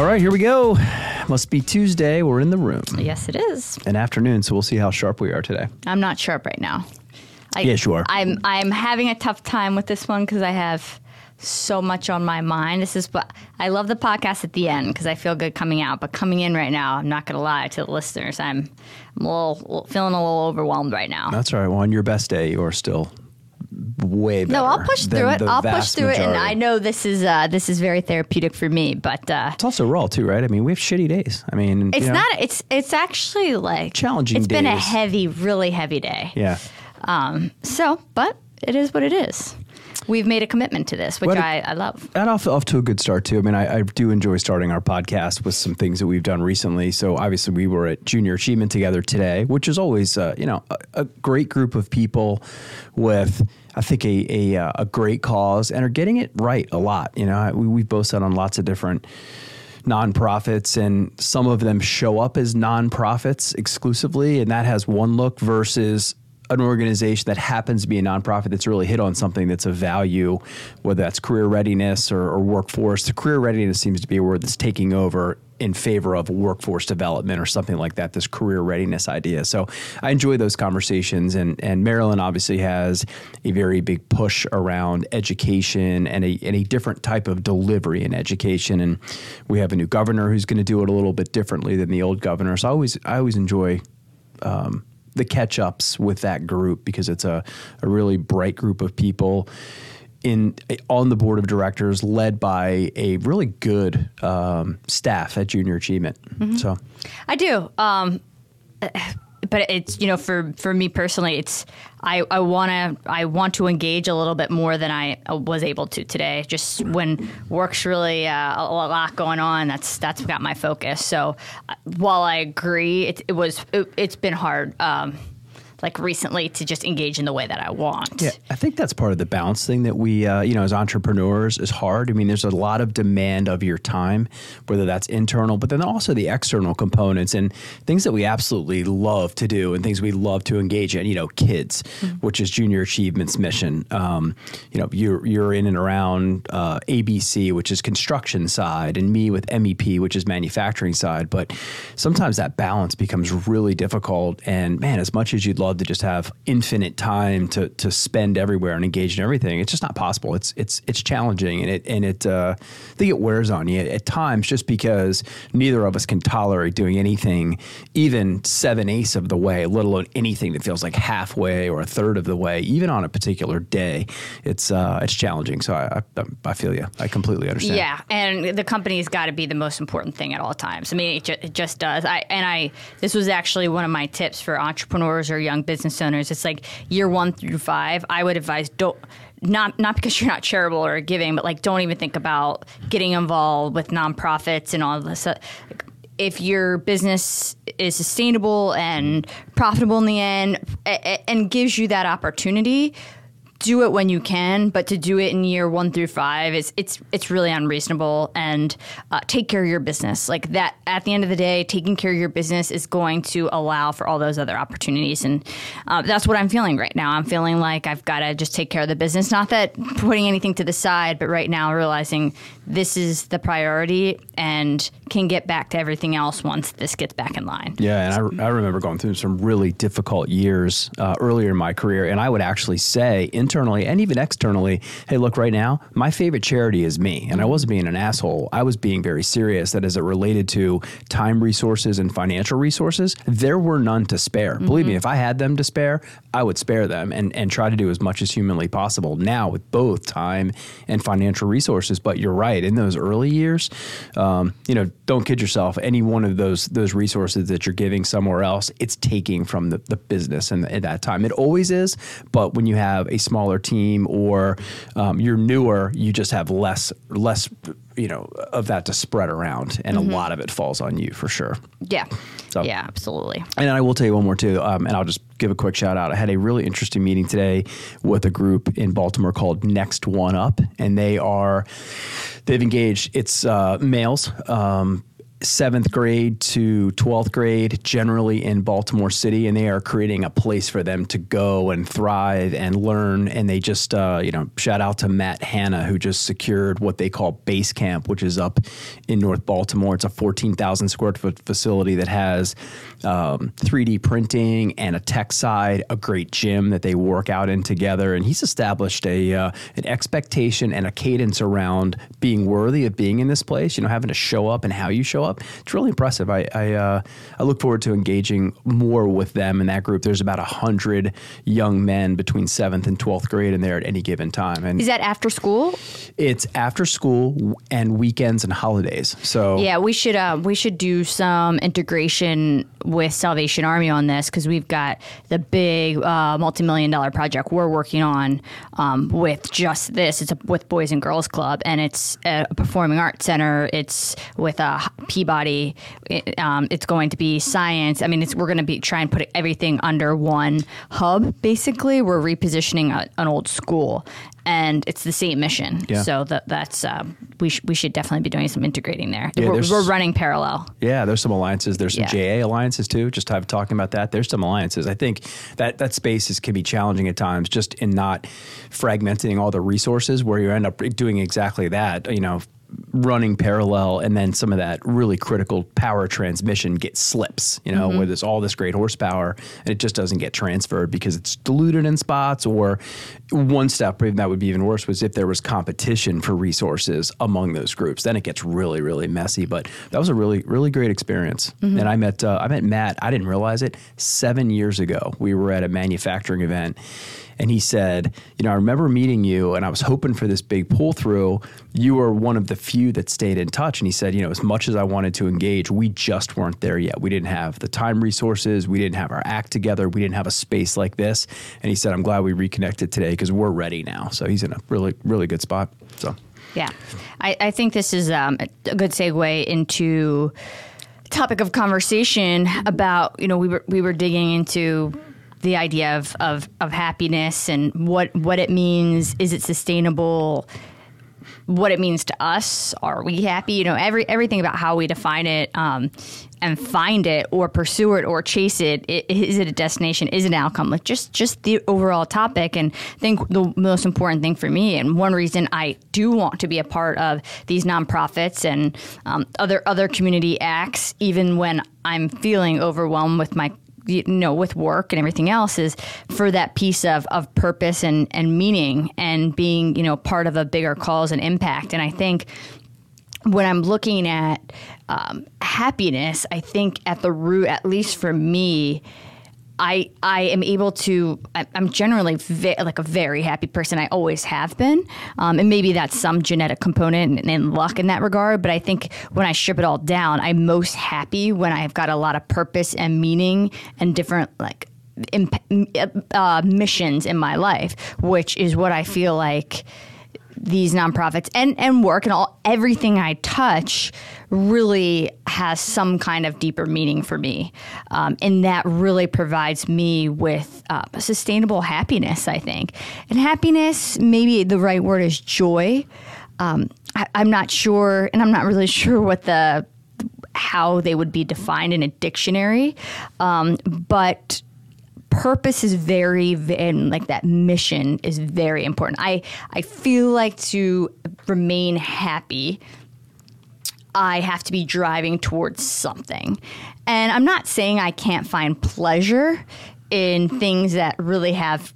All right, here we go. Must be Tuesday. We're in the room. Yes, it is. An afternoon, so we'll see how sharp we are today. I'm not sharp right now. I, Yeah, sure. I'm I'm having a tough time with this one because I have so much on my mind. This is what I love the podcast at the end because I feel good coming out. But coming in right now, I'm not going to lie to the listeners. I'm, I'm a little feeling a little overwhelmed right now. That's all right. Well, on your best day, you're still way better. No, I'll push through it. I'll push through it, and. I know this is uh, this is very therapeutic for me. But uh, It's also raw too, right? I mean, we have shitty days. I mean, it's you know, not. It's it's actually like Challenging It's been a heavy, really heavy day. Yeah. Um, so, but it is what it is. We've made a commitment to this, which I a- I, I love. And off, off to a good start too. I mean, I, I do enjoy starting our podcast with some things that we've done recently. So obviously, we were at Junior Achievement together today, which is always, uh, you know, a, a great group of people with, I think, a a, uh, a great cause and are getting it right a lot. You know, we, we've both said on lots of different nonprofits and some of them show up as nonprofits exclusively and that has one look versus an organization that happens to be a nonprofit that's really hit on something that's of value, whether that's career readiness or, or workforce. The career readiness seems to be a word that's taking over in favor of workforce development or something like that, this career readiness idea. So I enjoy those conversations. And, and Maryland obviously has a very big push around education and a, and a different type of delivery in education. And we have a new governor who's going to do it a little bit differently than the old governor. So I always, I always enjoy um, the catch ups with that group because it's a, a really bright group of people in on the board of directors led by a really good um, staff at Junior Achievement. So I do. Um, but it's you know for for me personally, it's I I want to I want to engage a little bit more than I was able to today. Just when work's really uh, a lot going on, that's that's got my focus. So uh, while I agree, it, it was it, it's been hard. Um, like recently to just engage in the way that I want. Yeah, I think that's part of the balance thing that we, uh, you know, as entrepreneurs is hard. I mean, there's a lot of demand of your time, whether that's internal, but then also the external components and things that we absolutely love to do and things we love to engage in. You know, kids, which is Junior Achievement's mission. Um, you know, you're you're in and around uh, ABC, which is construction side, and me with MEP, which is manufacturing side. But sometimes that balance becomes really difficult. And man, as much as you'd love to just have infinite time to to spend everywhere and engage in everything, it's just not possible. It's it's it's challenging, and it and it uh, I think it wears on you at times just because neither of us can tolerate doing anything even seven eighths of the way, let alone anything that feels like halfway or a third of the way, even on a particular day. It's uh, it's challenging. So I, I I feel you. I completely understand. Yeah, and the company's got to be the most important thing at all times. I mean, it, ju- it just does. I and I. This was actually one of my tips for entrepreneurs or young business owners. It's like year one through five. I would advise don't. Not not because you're not charitable or giving, but like don't even think about getting involved with nonprofits and all this. If your business is sustainable and profitable in the end, and gives you that opportunity, do it when you can, but to do it in year one through five is it's it's really unreasonable. And uh, take care of your business. Like that, at the end of the day, taking care of your business is going to allow for all those other opportunities. And uh, that's what I'm feeling right now. I'm feeling like I've got to just take care of the business. Not that putting anything to the side, but right now realizing this is the priority and can get back to everything else once this gets back in line. Yeah, and I, I remember going through some really difficult years uh, earlier in my career, and I would actually say internally and even externally, "Hey, look, right now, my favorite charity is me." And I wasn't being an asshole; I was being very serious. That as it related to time resources and financial resources, there were none to spare. Believe me, mm-hmm. if I had them to spare, I would spare them and and try to do as much as humanly possible. Now with both time and financial resources, but you're right. In those early years, um, you know, don't kid yourself. Any one of those those resources that you're giving somewhere else, it's taking from the, the business and at that time. It always is, but when you have a smaller team or um, you're newer, you just have less less you know of that to spread around, and a lot of it falls on you for sure. Yeah. So- yeah, absolutely. And I will tell you one more too, um, and I'll just give a quick shout out. I had a really interesting meeting today with a group in Baltimore called Next One Up, and they are they've engaged it's uh, males. Um, seventh grade to 12th grade, generally in Baltimore City, and they are creating a place for them to go and thrive and learn. And they just, uh, you know, shout out to Matt Hanna, who just secured what they call Base Camp, which is up in North Baltimore. It's a 14,000 square foot facility that has um, 3D printing and a tech side, a great gym that they work out in together. And he's established a uh, an expectation and a cadence around being worthy of being in this place, you know, having to show up and how you show up It's really impressive. I I, uh, I look forward to engaging more with them in that group. There's about a hundred young men between seventh and twelfth grade in there at any given time. And is that after school? It's after school and weekends and holidays. So yeah, we should uh, we should do some integration with Salvation Army on this because we've got the big uh, multi-million dollar project we're working on um, with just this. It's a, with Boys and Girls Club, and it's a performing arts center. It's with a Peabody. It, um, it's going to be science. I mean, we're going to be trying to put everything under one hub. Basically, we're repositioning a, an old school, and it's the same mission. Yeah. So that that's uh, we sh- we should definitely be doing some integrating there. Yeah, we're, we're, running parallel. Yeah, there's some alliances. There's some yeah. JA alliances too. Just have talking about that. There's some alliances. I think that that space is, can be challenging at times, just in not fragmenting all the resources, where you end up doing exactly that. You know running parallel and then some of that really critical power transmission gets slips, you know, mm-hmm. where there's all this great horsepower and it just doesn't get transferred because it's diluted in spots or one step that would be even worse was if there was competition for resources among those groups then it gets really really messy but that was a really really great experience mm-hmm. and I met uh, I met Matt I didn't realize it 7 years ago we were at a manufacturing event and he said, You know, I remember meeting you and I was hoping for this big pull through. You were one of the few that stayed in touch. And he said, You know, as much as I wanted to engage, we just weren't there yet. We didn't have the time resources. We didn't have our act together. We didn't have a space like this. And he said, I'm glad we reconnected today because we're ready now. So he's in a really, really good spot. So, yeah, I, I think this is um, a good segue into topic of conversation about you know we were we were digging into the idea of, of, of happiness and what, what it means. Is it sustainable? What it means to us? Are we happy? You know, every everything about how we define it um, and find it or pursue it or chase it. Is it a destination? Is it an outcome? Like just just the overall topic. And I think the most important thing for me, and one reason I do want to be a part of these nonprofits and um, other other community acts, even when I'm feeling overwhelmed with my you know with work and everything else is for that piece of, of purpose and, and meaning and being you know part of a bigger cause and impact and i think when i'm looking at um, happiness i think at the root at least for me I I am able to. I'm generally ve- like a very happy person. I always have been, um, and maybe that's some genetic component and, and, luck in that regard. But I think when I strip it all down, I'm most happy when I've got a lot of purpose and meaning and different like imp- uh, missions in my life, which is what I feel like these nonprofits and and work and all everything I touch really has some kind of deeper meaning for me, um, and that really provides me with uh, sustainable happiness. I think, and happiness maybe the right word is joy. Um, I, I'm not sure, and I'm not really sure what the how they would be defined in a dictionary, um, but purpose is very and like that mission is very important. I I feel like to remain happy I have to be driving towards something. And I'm not saying I can't find pleasure in things that really have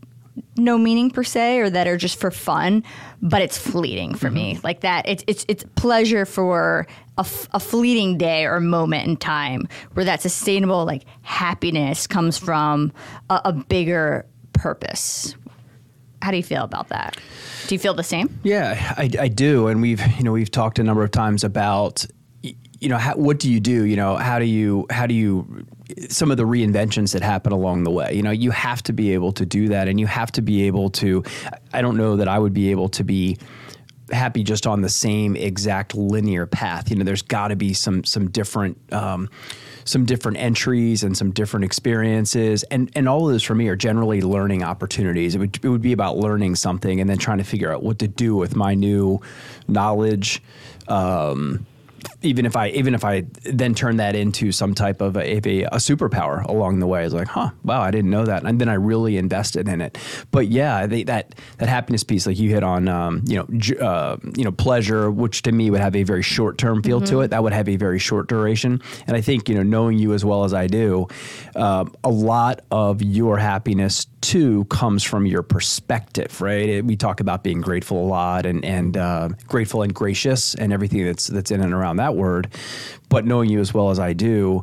no meaning per se or that are just for fun, but it's fleeting for mm-hmm. me. Like that, it's it's it's pleasure for a, f- a fleeting day or moment in time where that sustainable like happiness comes from a, a bigger purpose. How do you feel about that? Do you feel the same? Yeah, I, I do, and we've you know we've talked a number of times about you know how, what do you do? You know how do you how do you some of the reinventions that happen along the way you know you have to be able to do that and you have to be able to i don't know that i would be able to be happy just on the same exact linear path. You know there's got to be some some different um, some different entries and some different experiences. And and all of those for me are generally learning opportunities. It would, it would be about learning something and then trying to figure out what to do with my new knowledge um, even if I even if I then turn that into some type of a, a, a superpower along the way, I was like, huh, wow, I didn't know that, and then I really invested in it. But yeah, they, that that happiness piece, like you hit on, um, you know, uh, you know, pleasure, which to me would have a very short term feel mm-hmm. to it. That would have a very short duration, and I think you know, knowing you as well as I do, uh, a lot of your happiness too comes from your perspective, right? It, we talk about being grateful a lot and and uh, grateful and gracious and everything that's that's in and around that word. But knowing you as well as I do,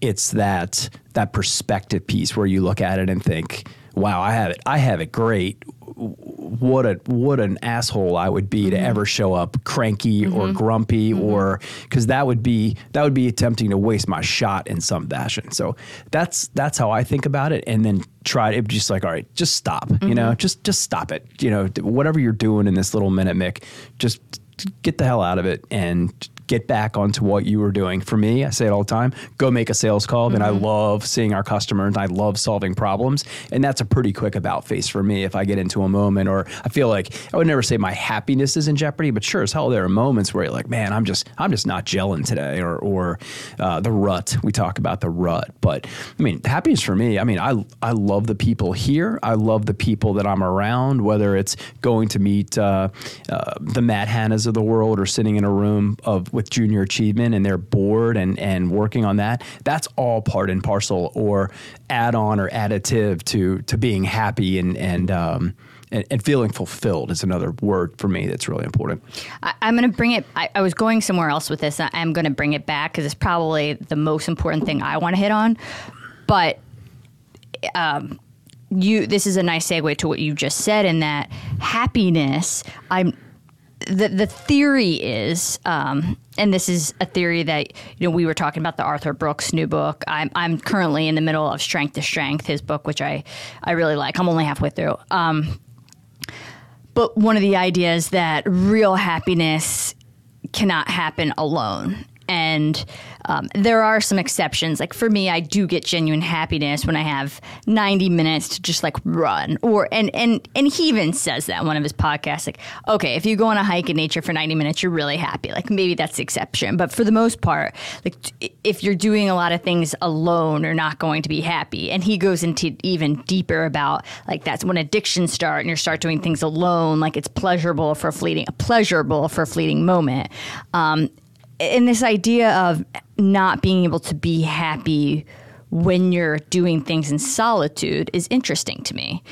it's that that perspective piece where you look at it and think, "Wow, I have it. I have it great what a what an asshole I would be mm-hmm. to ever show up cranky mm-hmm. or grumpy mm-hmm. or because that would be that would be attempting to waste my shot in some fashion. So that's that's how I think about it, and then try it just like all right, just stop. You know, mm-hmm. just just stop it. You know, whatever you're doing in this little minute, Mick, just get the hell out of it and get back onto what you were doing. For me, I say it all the time go make a sales call. Mm-hmm. And I mm-hmm. love seeing our customers. and I love solving problems. And that's a pretty quick about face for me if I get into a moment or I feel like I would never say my happiness is in jeopardy, but sure as hell there are moments where you're like, man, I'm just I'm just not gelling today or or uh, the rut. We talk about the rut. But I mean, happiness for me, I mean, I I love the people here. I love the people that I'm around, whether it's going to meet uh, uh, the Matt Hannas of the world or sitting in a room of with junior achievement and their board and, and working on that, that's all part and parcel or add on or additive to to being happy and and um, and, and, feeling fulfilled is another word for me that's really important. I, am going to bring it. I, I, was going somewhere else with this. I'm going to bring it back because it's probably the most important thing I want to hit on. But um, you, this is a nice segue to what you just said in that happiness. I'm the the theory is, um, and this is a theory that you know we were talking about the Arthur Brooks new book. I'm I'm currently in the middle of Strength to Strength, his book, which I I really like. I'm only halfway through. Um, but one of the ideas that real happiness cannot happen alone, and um, there are some exceptions. Like for me, I do get genuine happiness when I have 90 minutes to just like run. Or and and and he even says that in one of his podcasts. Like, okay, if you go on a hike in nature for 90 minutes, you're really happy. Like maybe that's the exception, but for the most part, like if you're doing a lot of things alone, you're not going to be happy. And he goes into even deeper about like that's when addictions start and you start doing things alone. Like it's pleasurable for fleeting, pleasurable for a fleeting moment. Um, and this idea of not being able to be happy when you're doing things in solitude is interesting to me.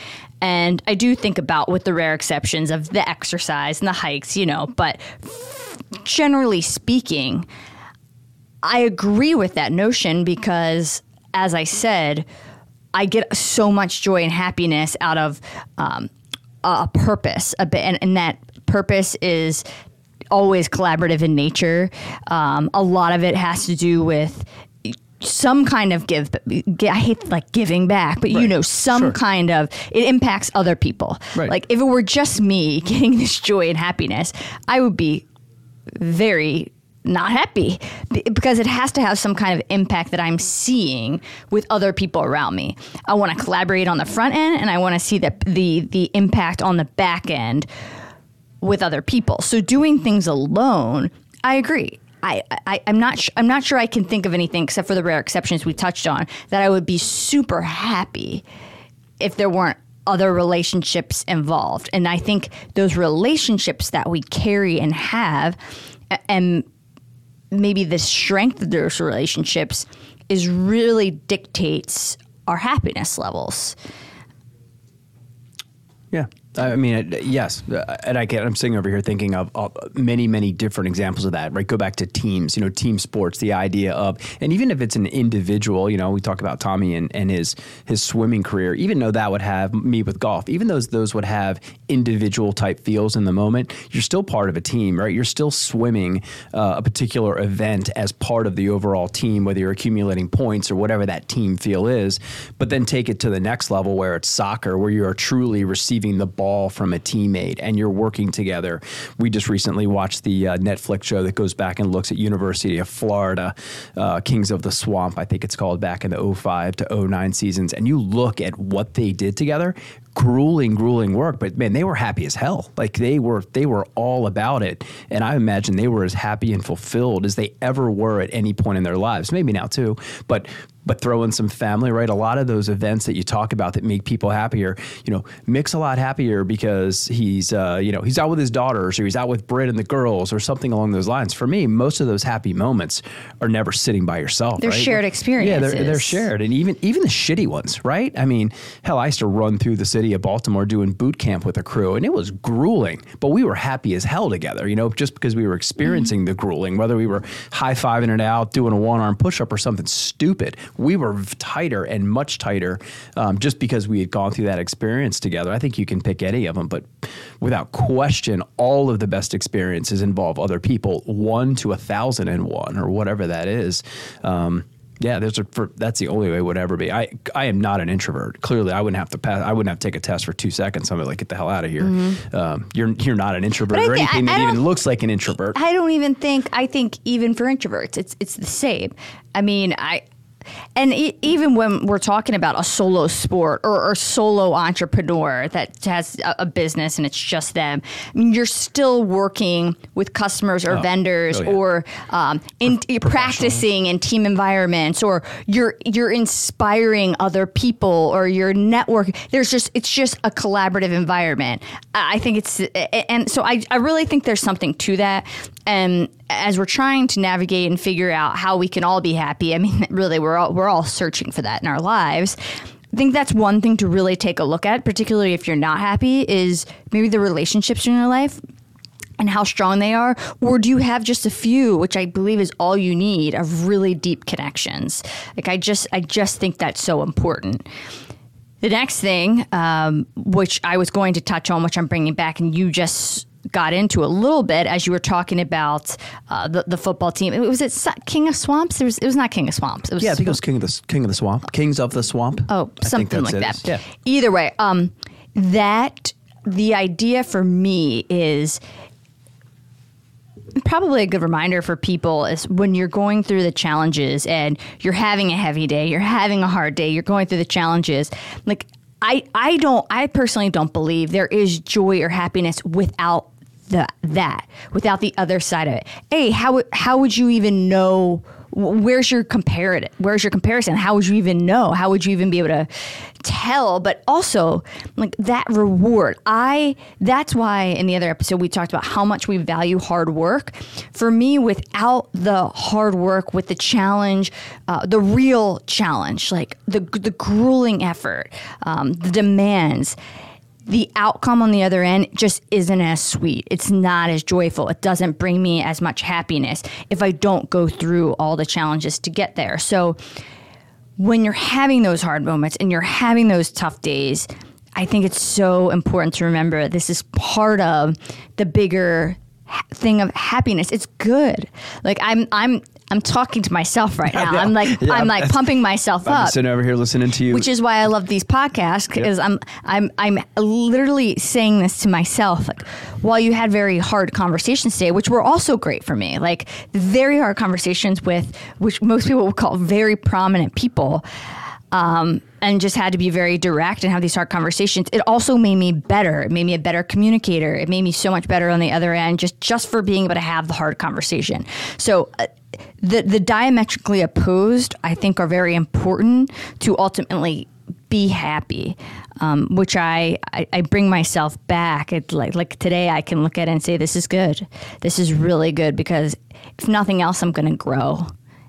And I do think about, with the rare exceptions of the exercise and the hikes, you know, but generally speaking, I agree with that notion because, as I said, I get so much joy and happiness out of um, a purpose, a bit, and, and that purpose is always collaborative in nature. Um, a lot of it has to do with some kind of give i hate like giving back but right. you know some sure. kind of it impacts other people right. like if it were just me getting this joy and happiness i would be very not happy because it has to have some kind of impact that I'm seeing with other people around me. I want to collaborate on the front end and I want to see the, the the impact on the back end with other people. So doing things alone, I agree. I, I am not sh- I'm not sure I can think of anything except for the rare exceptions we touched on that I would be super happy if there weren't other relationships involved. And I think those relationships that we carry and have and maybe the strength of those relationships is really dictates our happiness levels. Yeah. I mean, yes, uh, and I can, I'm sitting over here thinking of, of, many, many different examples of that. Right, go back to teams. You know, team sports. The idea of, and even if it's an individual, you know, we talk about Tommy and, and his his swimming career. Even though that would have me with golf, even those those would have individual type feels in the moment. You're still part of a team, right? You're still swimming uh, a particular event as part of the overall team, whether you're accumulating points or whatever that team feel is. But then take it to the next level where it's soccer, where you are truly receiving the ball from a teammate and you're working together. We just recently watched the uh, Netflix show that goes back and looks at University of Florida, uh, Kings of the Swamp, I think it's called, back in the 05 to 09 seasons. And you look at what they did together grueling, grueling work. But man, they were happy as hell. Like they were, they were all about it. And I imagine they were as happy and fulfilled as they ever were at any point in their lives. Maybe now too, but but throw in some family, right? A lot of those events that you talk about that make people happier, you know, Mick's a lot happier because he's, uh, you know, he's out with his daughters or he's out with Britt and the girls or something along those lines. For me, most of those happy moments are never sitting by yourself. They're right? shared experiences. Yeah, they're, they're shared, and even even the shitty ones, right? I mean, hell, I used to run through the city of Baltimore doing boot camp with a crew, and it was grueling, but we were happy as hell together. You know, just because we were experiencing mm-hmm. the grueling, whether we were high fiving it out, doing a one arm push up or something stupid, we were tighter and much tighter um, just because we had gone through that experience together. I think you can pick any of them, but without question, all of the best experiences involve other people, one to a thousand and one, or whatever that is. Um, yeah, there's a, for, that's the only way it would ever be. I I am not an introvert. Clearly, I wouldn't have to pass. I wouldn't have to take a test for two seconds. I'm like, get the hell out of here. Mm-hmm. Um, you're you're not an introvert or anything I, I that even looks like an introvert. I don't even think. I think even for introverts, it's it's the same. I mean, I and e- even when we're talking about a solo sport or, a solo entrepreneur that has a, a, business and it's just them, I mean, you're still working with customers or oh. vendors oh, yeah. or um, in, Pro- practicing in team environments or you're you're inspiring other people or you're networking. There's just it's just a collaborative environment. I think it's and so I, I really think there's something to that. And as we're trying to navigate and figure out how we can all be happy, I mean, really, we're all, we're all searching for that in our lives. I think that's one thing to really take a look at, particularly if you're not happy, is maybe the relationships in your life and how strong they are. Or do you have just a few which i believe is all you need of really deep connections? Like i just i just think that's so important. The next thing um, which i was going to touch on which i'm bringing back and you just got into a little bit as you were talking about uh, the, the football team. It was it King of Swamps? It was, it was not King of Swamps. It was yeah, I think it was King of the King of the Swamp, Kings of the Swamp. Oh, something like it. that. Yeah. Either way, um, that the idea for me is probably a good reminder for people is when you're going through the challenges and you're having a heavy day, you're having a hard day, you're going through the challenges. Like I, I don't I personally don't believe there is joy or happiness without the that without the other side of it. A, how how would you even know where's your comparative where's your comparison? How would you even know? How would you even be able to tell? But also like that reward. I that's why in the other episode we talked about how much we value hard work. For me without the hard work with the challenge uh, the real challenge like the the grueling effort um, the demands the outcome on the other end just isn't as sweet. It's not as joyful. It doesn't bring me as much happiness if I don't go through all the challenges to get there. So when you're having those hard moments and you're having those tough days, I think it's so important to remember this is part of the bigger thing of happiness. It's good. Like I'm I'm I'm talking to myself right now. I'm like yeah, I'm like pumping myself I'm up. Sitting over here listening to you, which is why I love these podcasts because yep. I'm I'm I'm literally saying this to myself. Like while you had very hard conversations today, which were also great for me, like very hard conversations with which most people would call very prominent people. Um, and just had to be very direct and have these hard conversations. It also made me better. It made me a better communicator. It made me so much better on the other end, just just for being able to have the hard conversation. So. Uh, the the diametrically opposed, I think, are very important to ultimately be happy. Um, which I, I, I bring myself back. It's like like today I can look at it and say this is good. This is really good because if nothing else, I'm going to grow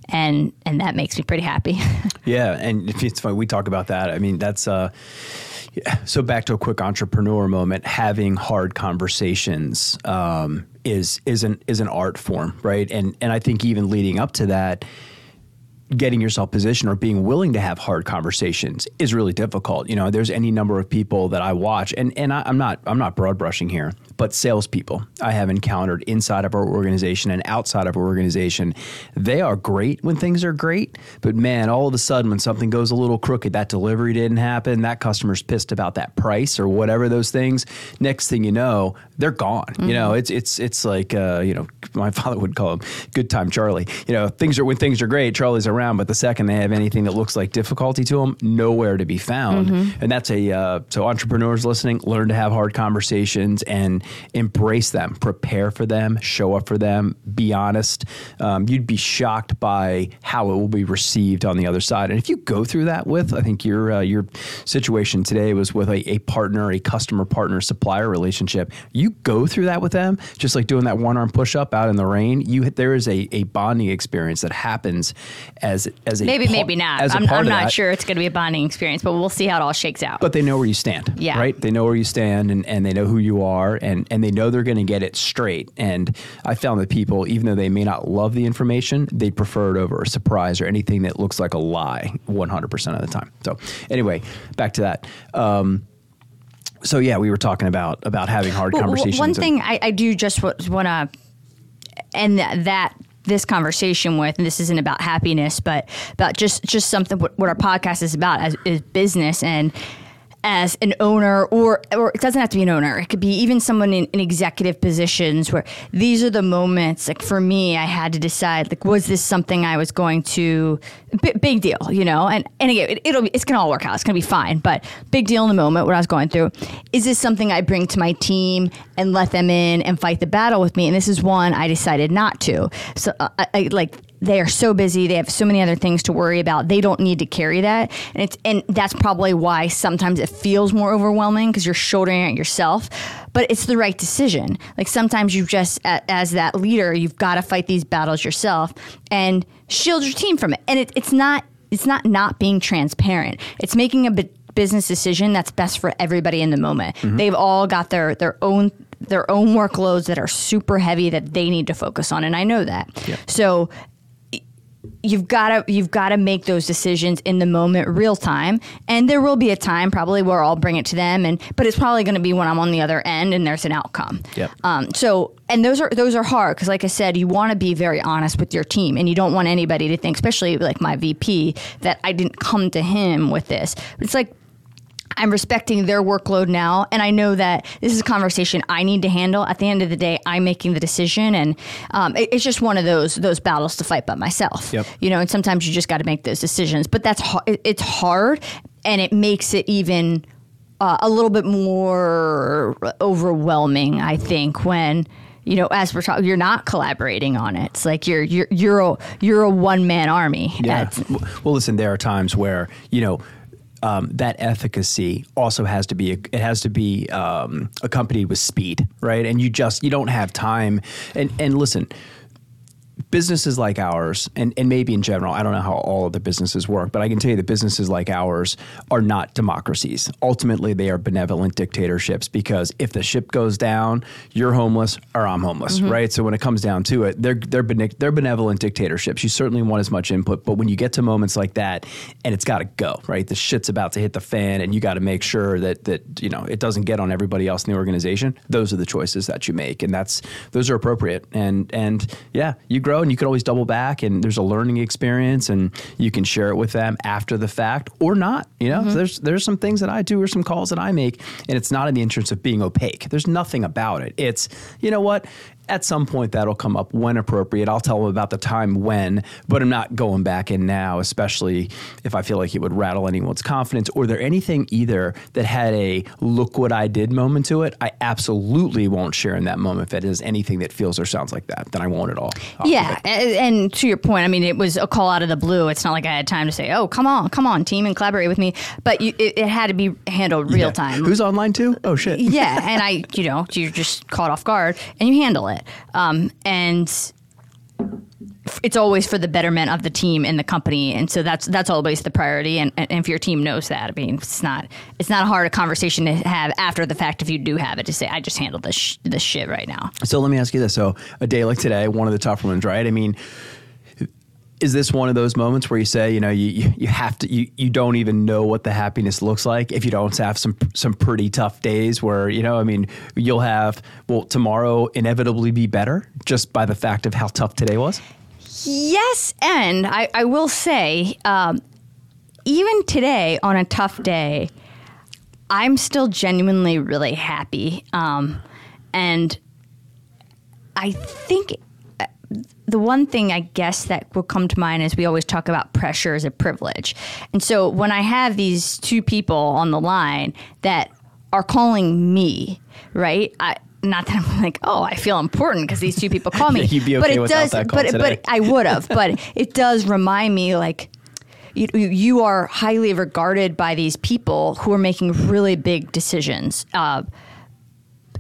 and and that makes me pretty happy. yeah, and it's funny we talk about that. I mean, that's uh, yeah. so back to a quick entrepreneur moment. Having hard conversations um, is is an is an art form, right? And and I think even leading up to that getting yourself positioned or being willing to have hard conversations is really difficult. You know, there's any number of people that I watch, and and I, am not I'm not broad brushing here, but salespeople I have encountered inside of our organization and outside of our organization, they are great when things are great, but man, all of a sudden when something goes a little crooked, that delivery didn't happen, that customer's pissed about that price or whatever those things. Next thing you know, they're gone. Mm-hmm. You know, mm-hmm. it's it's it's like uh, you know, my father would call him "Good Time Charlie." You know, things are when things are great, Charlie's around. But the second they have anything that looks like difficulty to them, nowhere to be found. Mm-hmm. And that's a uh, so entrepreneurs listening, learn to have hard conversations and embrace them, prepare for them, show up for them, be honest. Um, you'd be shocked by how it will be received on the other side. And if you go through that with, I think your uh, your situation today was with a, a partner, a customer partner supplier relationship. You go through that with them, just like doing that one arm push up out in the rain. You there is a, a bonding experience that happens as as a Maybe, par- maybe not. I'm, I'm not that. sure it's going to be a bonding experience, but we'll see how it all shakes out. But they know where you stand. Yeah. Right? They know where you stand and, and they know who you are and, and they know they're going to get it straight. And I found that people, even though they may not love the information, they prefer it over a surprise or anything that looks like a lie 100% of the time. So, anyway, back to that. Um, so yeah, we were talking about about having hard Well, conversations. One and- thing I, I do just want to end th- that this conversation with, and this isn't about happiness, but about just just something what, what our podcast is about as is business and as an owner or or it doesn't have to be an owner. It could be even someone in, in executive positions where these are the moments like for me i had to decide like was this something i was going to b- big deal you know? And and again it, be, it's gonna all work out. It's gonna be fine. But big deal in the moment what i was going through is this something i bring to my team and let them in and fight the battle with me? And this is one i decided not to. So uh, I like they are so busy they have so many other things to worry about they don't need to carry that. And it's and that's probably why sometimes it feels more overwhelming because you're shouldering it yourself. But it's the right decision. Like sometimes you just as that leader you've got to fight these battles yourself and shield your team from it. And it, it's not it's not not being transparent. It's making a business decision that's best for everybody in the moment. Mm-hmm. They've all got their their own their own workloads that are super heavy that they need to focus on and i know that. So you've got to you've got to make those decisions in the moment real time. And there will be a time probably where I'll bring it to them and but it's probably going to be when I'm on the other end and there's an outcome. Yep. um, so and those are those are hard because like I said you want to be very honest with your team and you don't want anybody to think especially like my VP that I didn't come to him with this. It's like I'm respecting their workload now, and I know that this is a conversation I need to handle. At the end of the day, I'm making the decision, and um, it- it's just one of those those battles to fight by myself. Yep. You know, and sometimes you just got to make those decisions. But that's it- it's hard, and it makes it even uh, a little bit more overwhelming. I think when you know, as we're talking, you're not collaborating on it. It's like you're you're you're a you're a one man army. Yeah. Well, listen, there are times where you know um, that efficacy also has to be it has to be um, accompanied with speed, right? And you just you don't have time. And and listen. Businesses like ours, and, and maybe in general, I don't know how all of the businesses work, but I can tell you that businesses like ours are not democracies. Ultimately, they are benevolent dictatorships because if the ship goes down, you're homeless or I'm homeless, mm-hmm. right? So when it comes down to it, they're they're bene- they're benevolent dictatorships. You certainly want as much input, but when you get to moments like that, and it's got to go, right? The shit's about to hit the fan, and you got to make sure that that you know it doesn't get on everybody else in the organization. Those are the choices that you make, and that's those are appropriate. And and yeah, you grow, and you can always double back, and there's a learning experience, and you can share it with them after the fact or not. You know, So there's there's some things that I do or some calls that I make, and it's not in the interest of being opaque. There's nothing about it. It's you know what. At some point, that'll come up when appropriate. I'll tell them about the time when, but I'm not going back in now, especially if I feel like it would rattle anyone's confidence. Or there anything either that had a look what I did moment to it, I absolutely won't share in that moment. If it is anything that feels or sounds like that, then I won't at all. Yeah, the bat. a- and to your point, I mean, it was a call out of the blue. It's not like I had time to say, "Oh, come on, come on, team, and collaborate with me." But you, it, it had to be handled real Yeah. time. Who's online too? Oh shit. yeah, and I, you know, you're just caught off guard, and you handle it. Um, and it's always for the betterment of the team and the company, and so that's that's always the priority. And, and if your team knows that, I mean, it's not it's not a hard conversation to have after the fact if you do have it to say, "I just handled this sh- this shit right now." So let me ask you this: So a day like today, one of the tougher ones, right? I mean, is this one of those moments where you say, you know, you you, have to, you, you don't even know what the happiness looks like if you don't have some some pretty tough days where you know, I mean, you'll have will tomorrow inevitably be better just by the fact of how tough today was. Yes, and I, I will say, um, even today on a tough day, I'm still genuinely really happy. Um, and I think the one thing I guess that will come to mind is we always talk about pressure as a privilege. And so when I have these two people on the line that are calling me, right? I, not that I'm like, oh, I feel important because these two people call me. You'd be okay but it without does, that call but today. but I would have. but it does remind me like you, you are highly regarded by these people who are making really big decisions uh,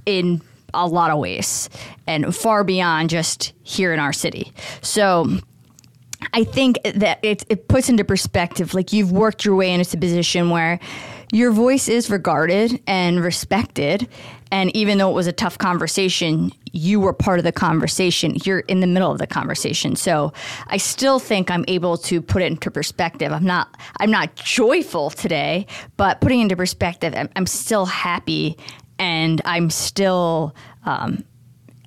in a lot of ways and far beyond just here in our city. So I think that it, it puts into perspective like you've worked your way into a position where your voice is regarded and respected. And even though it was a tough conversation, you were part of the conversation. You're in the middle of the conversation. So I still think I'm able to put it into perspective. I'm not I'm not joyful today, but putting into perspective, I'm, I'm still happy and I'm still um,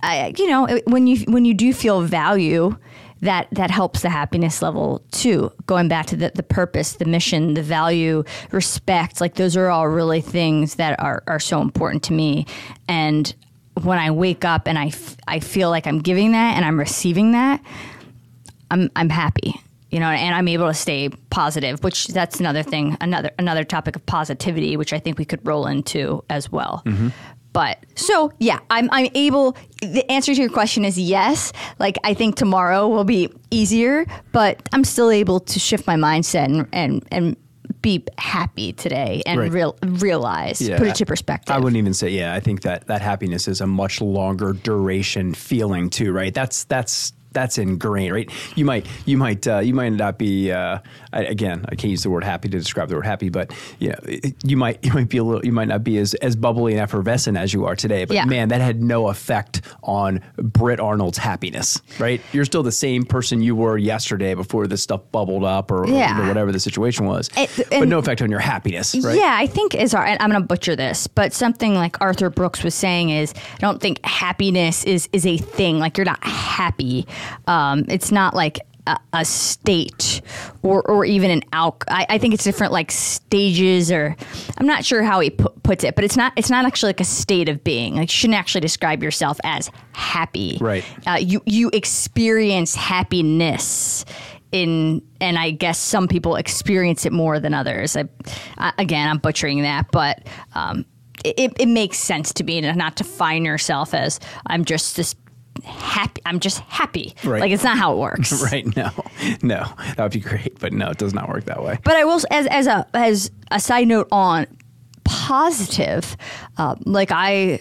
I, you know, when you when you do feel value, that that helps the happiness level too. Going back to the, the purpose, the mission, the value, respect, like those are all really things that are, are so important to me. And when I wake up and I, f- I feel like I'm giving that and I'm receiving that, I'm I'm happy. You know, and I'm able to stay positive, which that's another thing, another another topic of positivity, which I think we could roll into as well. Mm-hmm. But so yeah, I'm I'm able. The answer to your question is yes. Like I think tomorrow will be easier, but I'm still able to shift my mindset and and and be happy today and Right. real realize put it to perspective. I wouldn't even say yeah. I think that that happiness is a much longer duration feeling too, right? That's that's that's ingrained, right? You might you might uh, you might not be uh, I, again. I can't use the word happy to describe the word happy, but you know it- you might you might be a little you might not be as as bubbly and effervescent as you are today. But Yeah. man, that had no effect on Britt Arnold's happiness, right? You're still the same person you were yesterday before this stuff bubbled up or, or Yeah. whatever the situation was, And- but no effect on your happiness, right? Yeah, I think is. I'm going to butcher this, but something like Arthur Brooks was saying is, I don't think happiness is is a thing. Like you're not happy. Um, it's not like a, a state or or even an out. I, I think it's different, like stages or I'm not sure how he pu- puts it, but it's not it's not actually like a state of being. Like you shouldn't actually describe yourself as happy. Right. Uh, you you experience happiness in and I guess some people experience it more than others. I, I, again, I'm butchering that, but um, it, it makes sense to me to not define yourself as I'm just this happy. I'm just happy. Right. Like it's not how it works. Right? No, no, that would be great, but no, it does not work that way. But I will, as as a as a side note on positive, uh, like I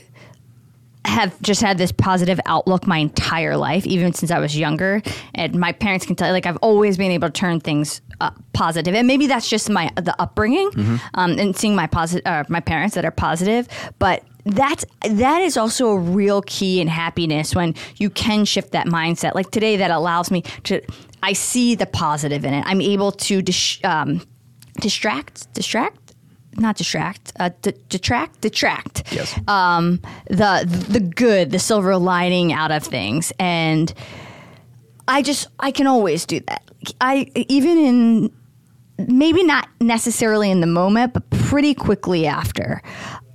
have just had this positive outlook my entire life, even since I was younger. And my parents can tell, like I've always been able to turn things uh, positive, and maybe that's just my the upbringing um, and seeing my positive uh, my parents that are positive, but. That's that is also a real key in happiness when you can shift that mindset. Like today, that allows me to. I see the positive in it. I'm able to dis, um, distract, distract, not distract, uh, d- detract, detract Yes. um, the the good, the silver lining out of things, and I just I can always do that. I even in maybe not necessarily in the moment, but pretty quickly after.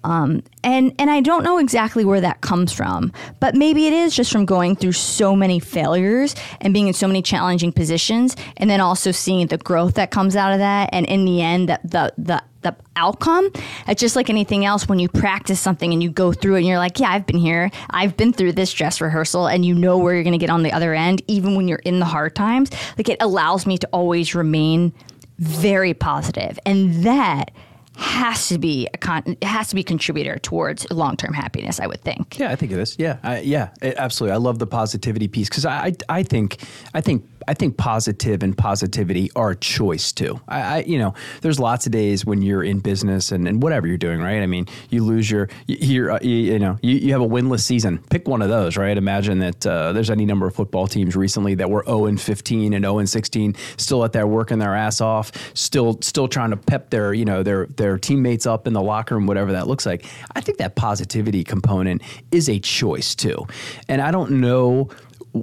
Um, and and I don't know exactly where that comes from, but maybe it is just from going through so many failures and being in so many challenging positions, and then also seeing the growth that comes out of that, and in the end, the the the, the outcome. It's just like anything else. When you practice something and you go through it, and you're like, yeah, I've been here, I've been through this dress rehearsal, and you know where you're going to get on the other end, even when you're in the hard times. Like it allows me to always remain very positive, and that has to be a con- has to be a contributor towards long term happiness. I would think. Yeah, I think it is. Yeah, I, yeah, it- absolutely. I love the positivity piece because I, I, I think, I think, I think positive and positivity are a choice too. I, I, you know, there's lots of days when you're in business and, and whatever you're doing, right? I mean, you lose your, you, you're, uh, you, you know, you, you have a winless season. Pick one of those, right? Imagine that uh, there's any number of football teams recently that were 0 and 15 and 0 and 16, still at there working their ass off, still, still trying to pep their, you know, their, their teammates up in the locker room, whatever that looks like. I think that positivity component is a choice too. And I don't know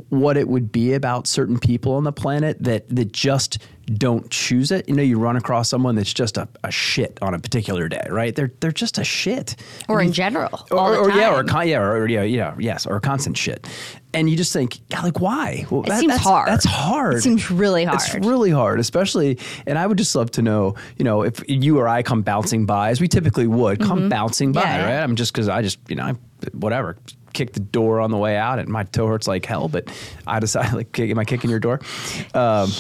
what it would be about certain people on the planet that that just don't choose it. You know, you run across someone that's just a, a shit on a particular day, right? They're they're just a shit. Or And in general, or, or yeah, or con- yeah, or yeah, yeah, yes, or constant shit. And you just think, God, like, why? Well, It seems that's, hard. That's hard. It seems really hard. It's really hard, especially. And I would just love to know, you know, if you or I come bouncing by, as we typically would, come bouncing by, Mm-hmm. Yeah, yeah. right? I'm just because I just, you know, I, whatever. Kick the door on the way out, and my toe hurts like hell. But I decided, like, am I kicking your door? Um,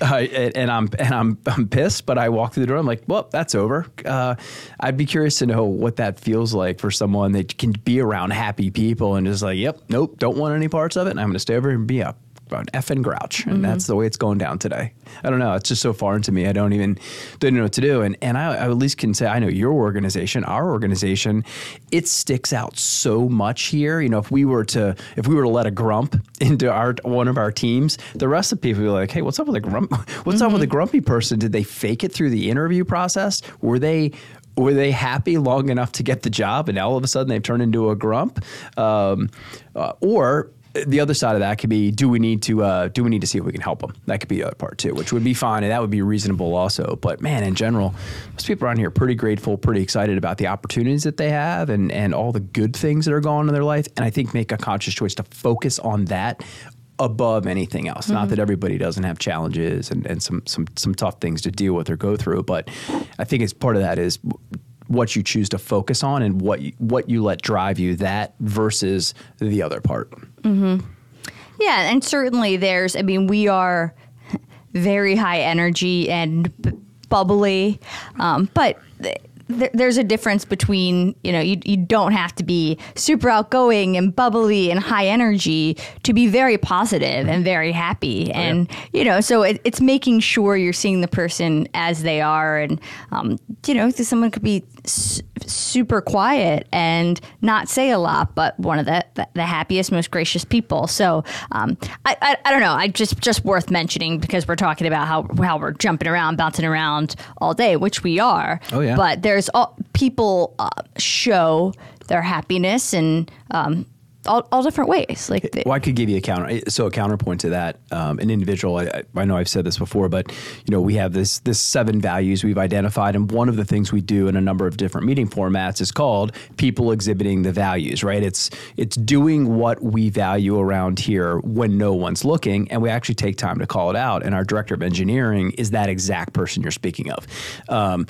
I, and and I'm and I'm I'm pissed, but I walk through the door. I'm like, well, that's over. Uh, I'd be curious to know what that feels like for someone that can be around happy people and just like, yep, nope, don't want any parts of it, and I'm going to stay over here and be a an effing grouch, and that's the way it's going down today. I don't know. It's just so foreign to me. I don't even don't know what to do. And and I, I at least can say I know your organization, our organization, it sticks out so much here. You know, if we were to if we were to let a grump into our one of our teams, the rest of the people would be like, hey, what's up with the grump? What's up with the grumpy person? Did they fake it through the interview process? Were they were they happy long enough to get the job, and all of a sudden they've turned into a grump, um, uh, or the other side of that could be: Do we need to uh, do we need to see if we can help them? That could be the other part too, which would be fine, and that would be reasonable also. But man, in general, most people around here are pretty grateful, pretty excited about the opportunities that they have, and and all the good things that are going on in their life. And I think make a conscious choice to focus on that above anything else. Not that everybody doesn't have challenges and, and some some some tough things to deal with or go through, but I think it's part of that is what you choose to focus on and what you, what you let drive you that versus the other part. Yeah, and certainly there's. I mean, we are very high energy and b- bubbly, um, but. Th- th- there's a difference between you know you, you don't have to be super outgoing and bubbly and high energy to be very positive and very happy. And you know so it, it's making sure you're seeing the person as they are. And um, you know someone could be s- super quiet and not say a lot but one of the the, the happiest most gracious people. So um, I, I, I don't know. I just just worth mentioning because we're talking about how how we're jumping around bouncing around all day which we are. Oh, yeah. but there's all people uh, show their happiness and um, all, all different ways like Well, I could give you a counter. So a counterpoint to that, um, an individual. I, I- I know I've said this before, but you know we have this this seven values we've identified, and one of the things we do in a number of different meeting formats is called people exhibiting the values. Right? It's it's doing what we value around here when no one's looking, and we actually take time to call it out. And our director of engineering is that exact person you're speaking of. Um,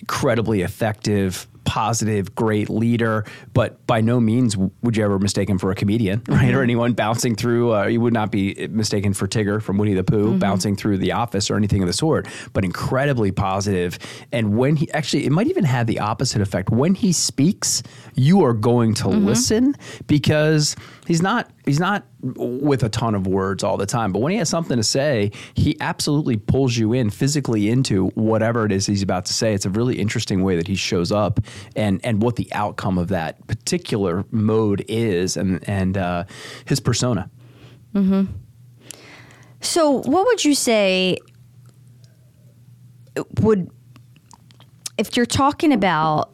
incredibly effective positive, great leader, but by no means would you ever mistake him for a comedian, right? Or mm-hmm. anyone bouncing through. Uh, you would not be mistaken for Tigger from Winnie the Pooh mm-hmm. bouncing through the office or anything of the sort. But incredibly positive. And when he actually, it might even have the opposite effect. When he speaks, you are going to mm-hmm. listen because he's not he's not with a ton of words all the time. But when he has something to say, he absolutely pulls you in physically into whatever it is he's about to say. It's a really interesting way that he shows up and and what the outcome of that particular mode is and and uh, his persona. So, what would you say would, if you're talking about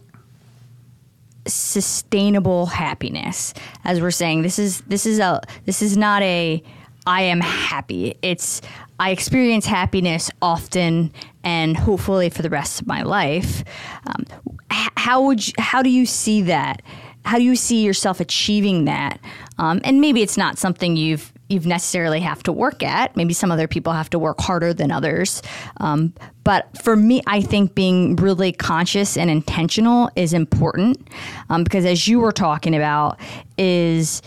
sustainable happiness, as we're saying, this is this is a this is not a I am happy. It's I experience happiness often and hopefully for the rest of my life. Um, how would you, how do you see that? How do you see yourself achieving that? Um, and maybe it's not something you've you've necessarily have to work at. Maybe some other people have to work harder than others. Um, but for me, I think being really conscious and intentional is important um, because, as you were talking about, is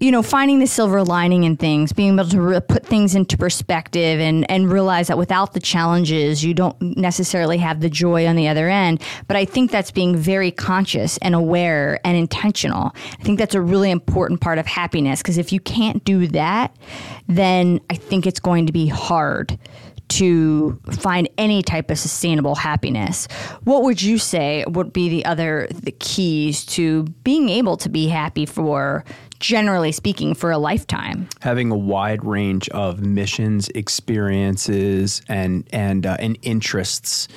you know, finding the silver lining in things, being able to re- put things into perspective and, and realize that without the challenges, you don't necessarily have the joy on the other end. But I think that's being very conscious and aware and intentional. I think that's a really important part of happiness because if you can't do that, then I think it's going to be hard to find any type of sustainable happiness. What would you say would be the other the keys to being able to be happy for generally speaking for a lifetime? having a wide range of missions, experiences, and and uh, and interests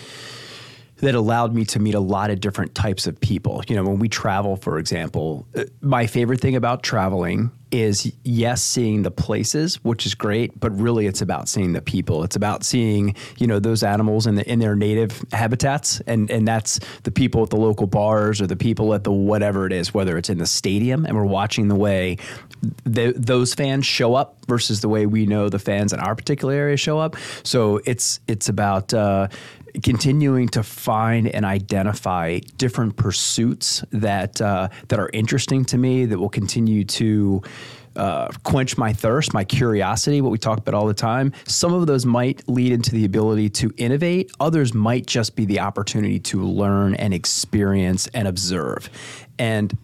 that allowed me to meet a lot of different types of people. You know, when we travel, for example, uh, my favorite thing about traveling is yes, seeing the places, which is great, but really it's about seeing the people. It's about seeing you know those animals in the, in their native habitats, and and that's the people at the local bars or the people at the whatever it is, whether it's in the stadium, and we're watching the way the, those fans show up versus the way we know the fans in our particular area show up. So it's it's about. Uh, continuing to find and identify different pursuits that uh, that are interesting to me that will continue to uh, quench my thirst, my curiosity, what we talk about all the time. Some of those might lead into the ability to innovate. Others might just be the opportunity to learn and experience and observe. And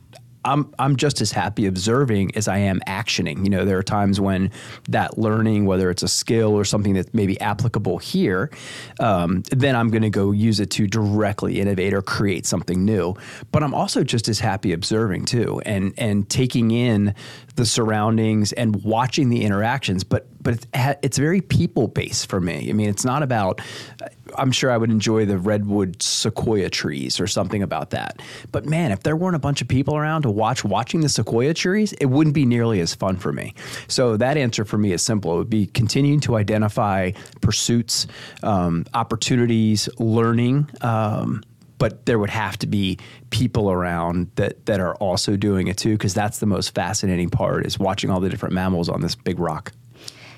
I'm I'm just as happy observing as I am actioning. You know, there are times when that learning, whether it's a skill or something that's maybe applicable here, um, then I'm going to go use it to directly innovate or create something new. But I'm also just as happy observing too, and and taking in the surroundings and watching the interactions. But but it's, it's very people based for me. I mean, it's not about. I'm sure I would enjoy the redwood sequoia trees or something about that. But man, if there weren't a bunch of people around to watch watching the sequoia trees, it wouldn't be nearly as fun for me. So that answer for me is simple. It would be continuing to identify pursuits, um, opportunities, learning. Um, but there would have to be people around that that are also doing it too because that's the most fascinating part is watching all the different mammals on this big rock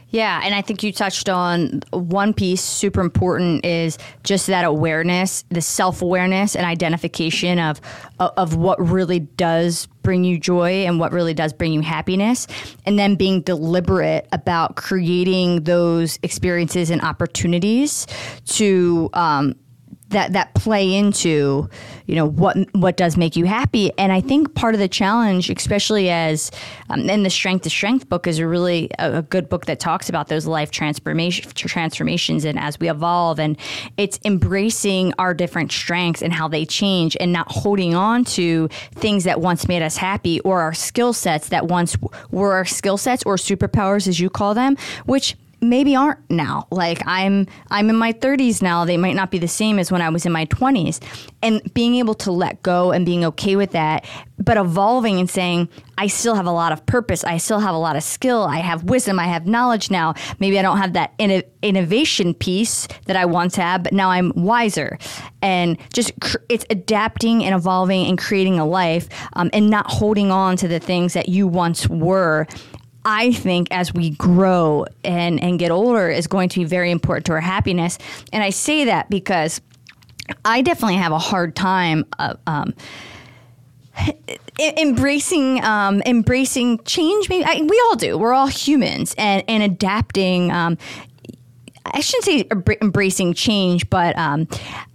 yeah, and I think you touched on one piece super important is just that awareness, the self-awareness and identification of of what really does bring you joy and what really does bring you happiness and then being deliberate about creating those experiences and opportunities to um, that that play into you know what what does make you happy. And i think part of the challenge especially as um, and the strength to strength book is a really a, a, good book that talks about those life transformation transformations and as we evolve and it's embracing our different strengths and how they change and not holding on to things that once made us happy or our skill sets that once were our skill sets or superpowers as you call them which maybe aren't now. Like I'm I'm in my 30s now. They might not be the same as when I was in my 20s. And being able to let go and being okay with that, but evolving and saying, I still have a lot of purpose. I still have a lot of skill. I have wisdom. I have knowledge now. Maybe I don't have that inno- innovation piece that I once had, but now I'm wiser. And just cr- it's adapting and evolving and creating a life um, and not holding on to the things that you once were I think as we grow and, and get older is going to be very important to our happiness. And I say that because I definitely have a hard time uh, um, embracing um, embracing change. Maybe I, we all do. We're all humans, and and adapting. Um, I shouldn't say embracing change, but um,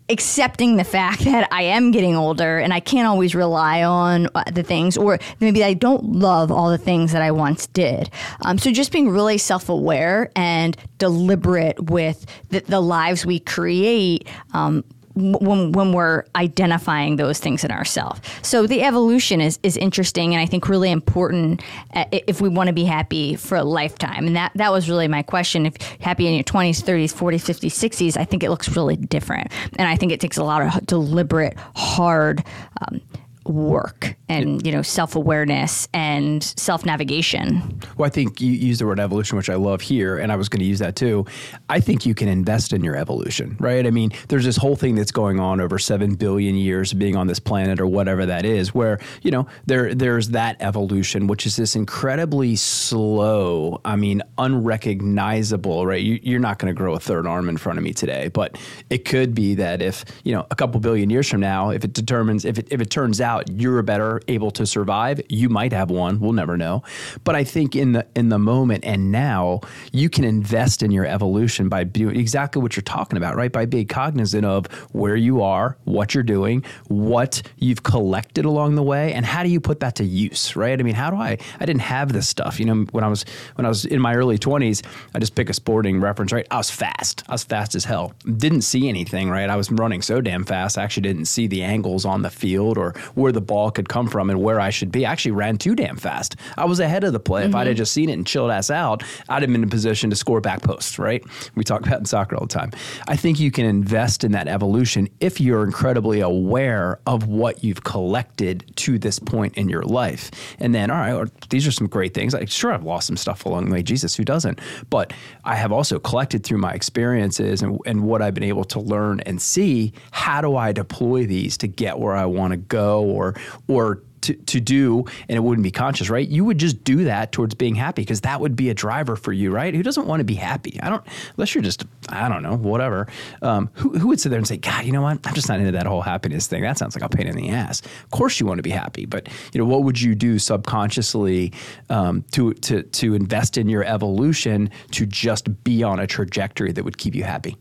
accepting the fact that I am getting older and I can't always rely on uh, the things, or maybe I don't love all the things that I once did. Um, so just being really self aware and deliberate with the, the lives we create. Um, when, when we're identifying those things in ourselves. So the evolution is, is interesting and I think really important uh, if we want to be happy for a lifetime. And that, that was really my question. If happy in your 20s, 30s, 40s, 50s, 60s, I think it looks really different. And I think it takes a lot of deliberate, hard, um, work and you know self-awareness and self-navigation. Well i think you use the word evolution which i love here and i was going to use that too. I think you can invest in your evolution right? I mean there's this whole thing that's going on over 7 billion years of being on this planet or whatever that is where you know there there's that evolution which is this incredibly slow i mean unrecognizable right? You, you're not going to grow a third arm in front of me today but it could be that if you know a couple billion years from now if it determines if it if it turns out you're a better able to survive, you might have one. We'll never know. But I think in the in the moment and now, you can invest in your evolution by doing exactly what you're talking about, right? By being cognizant of where you are, what you're doing, what you've collected along the way, and how do you put that to use, right? I mean, how do I? I didn't have this stuff, you know. When I was when I was in my early 20s, I just pick a sporting reference, right? I was fast. I was fast as hell. Didn't see anything, right? I was running so damn fast. I actually didn't see the angles on the field or where the ball could come from and where I should be. I actually ran too damn fast. I was ahead of the play. Mm-hmm. If I'd have just seen it and chilled ass out, I'd have been in a position to score back posts, right? We talk about in soccer all the time. I think you can invest in that evolution if you're incredibly aware of what you've collected to this point in your life. And then, all right, these are some great things. Like, sure, I've lost some stuff along the way. Jesus, who doesn't? But I have also collected through my experiences and, and what I've been able to learn and see. How do I deploy these to get where I want to go, or or to, to do and it wouldn't be conscious, right? You would just do that towards being happy because that would be a driver for you, right? Who doesn't want to be happy? I don't, unless you're just, I don't know, whatever. Um, who, who would sit there and say, God, you know what? I'm just not into that whole happiness thing. That sounds like a pain in the ass. Of course you want to be happy, but you know, what would you do subconsciously um, to, to, to invest in your evolution to just be on a trajectory that would keep you happy?